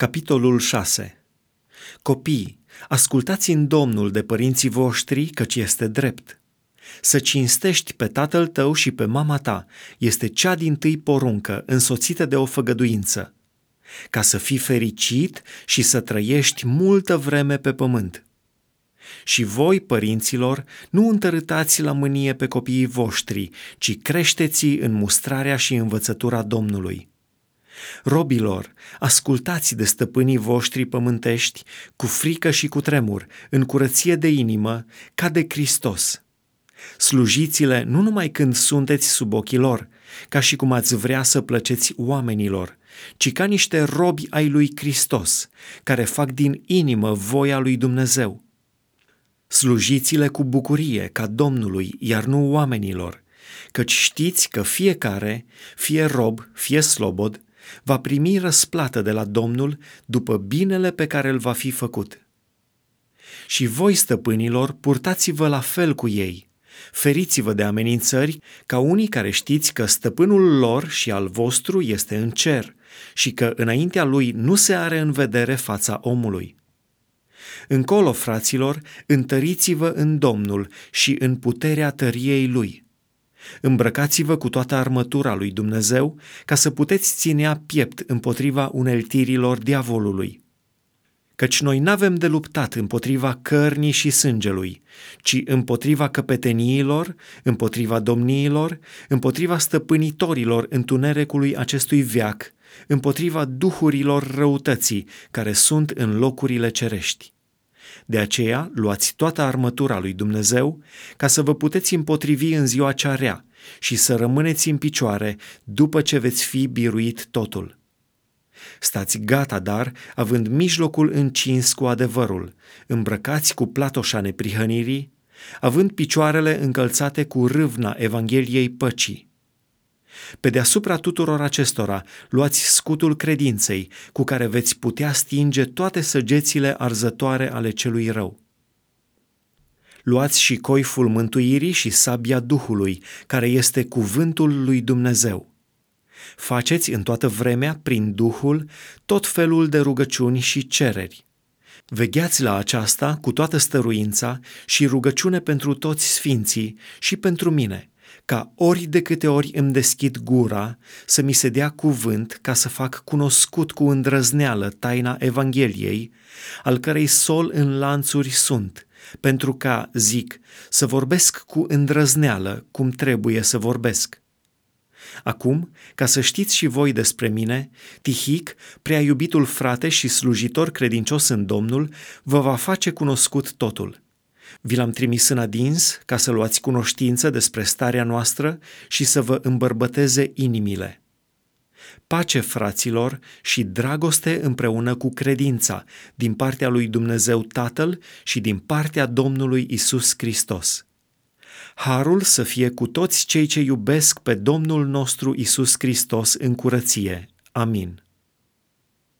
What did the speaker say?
Capitolul 6 Copii, ascultați în Domnul de părinții voștri, căci este drept. Să cinstești pe tatăl tău și pe mama ta este cea din tâi poruncă, însoțită de o făgăduință, ca să fii fericit și să trăiești multă vreme pe pământ. Și voi, părinților, nu întărâtați la mânie pe copiii voștri, ci creșteți în mustrarea și învățătura Domnului. Robilor, ascultați de stăpânii voștri pământești cu frică și cu tremur, în curăție de inimă, ca de Hristos. Slujiți-le nu numai când sunteți sub ochii lor, ca și cum ați vrea să plăceți oamenilor, ci ca niște robi ai lui Hristos, care fac din inimă voia lui Dumnezeu. Slujiți-le cu bucurie ca Domnului, iar nu oamenilor, căci știți că fiecare, fie rob, fie slobod, va primi răsplată de la Domnul după binele pe care îl va fi făcut. Și voi, stăpânilor, purtați-vă la fel cu ei, feriți-vă de amenințări ca unii care știți că stăpânul lor și al vostru este în cer și că înaintea lui nu se are în vedere fața omului. Încolo, fraților, întăriți-vă în Domnul și în puterea tăriei lui – Îmbrăcați-vă cu toată armătura lui Dumnezeu ca să puteți ținea piept împotriva uneltirilor diavolului. Căci noi n-avem de luptat împotriva cărnii și sângelui, ci împotriva căpeteniilor, împotriva domniilor, împotriva stăpânitorilor întunericului acestui viac, împotriva duhurilor răutății care sunt în locurile cerești. De aceea, luați toată armătura lui Dumnezeu ca să vă puteți împotrivi în ziua cea rea și să rămâneți în picioare după ce veți fi biruit totul. Stați gata, dar, având mijlocul încins cu adevărul, îmbrăcați cu platoșa neprihănirii, având picioarele încălțate cu râvna Evangheliei păcii pe deasupra tuturor acestora, luați scutul credinței, cu care veți putea stinge toate săgețile arzătoare ale celui rău. Luați și coiful mântuirii și sabia Duhului, care este cuvântul lui Dumnezeu. Faceți în toată vremea, prin Duhul, tot felul de rugăciuni și cereri. Vegheați la aceasta cu toată stăruința și rugăciune pentru toți sfinții și pentru mine – ca ori de câte ori îmi deschid gura să mi se dea cuvânt ca să fac cunoscut cu îndrăzneală taina Evangheliei, al cărei sol în lanțuri sunt, pentru ca, zic, să vorbesc cu îndrăzneală cum trebuie să vorbesc. Acum, ca să știți și voi despre mine, Tihic, prea iubitul frate și slujitor credincios în Domnul, vă va face cunoscut totul. Vi l-am trimis în adins ca să luați cunoștință despre starea noastră și să vă îmbărbăteze inimile. Pace, fraților, și dragoste împreună cu credința din partea lui Dumnezeu Tatăl și din partea Domnului Isus Hristos. Harul să fie cu toți cei ce iubesc pe Domnul nostru Isus Hristos în curăție. Amin.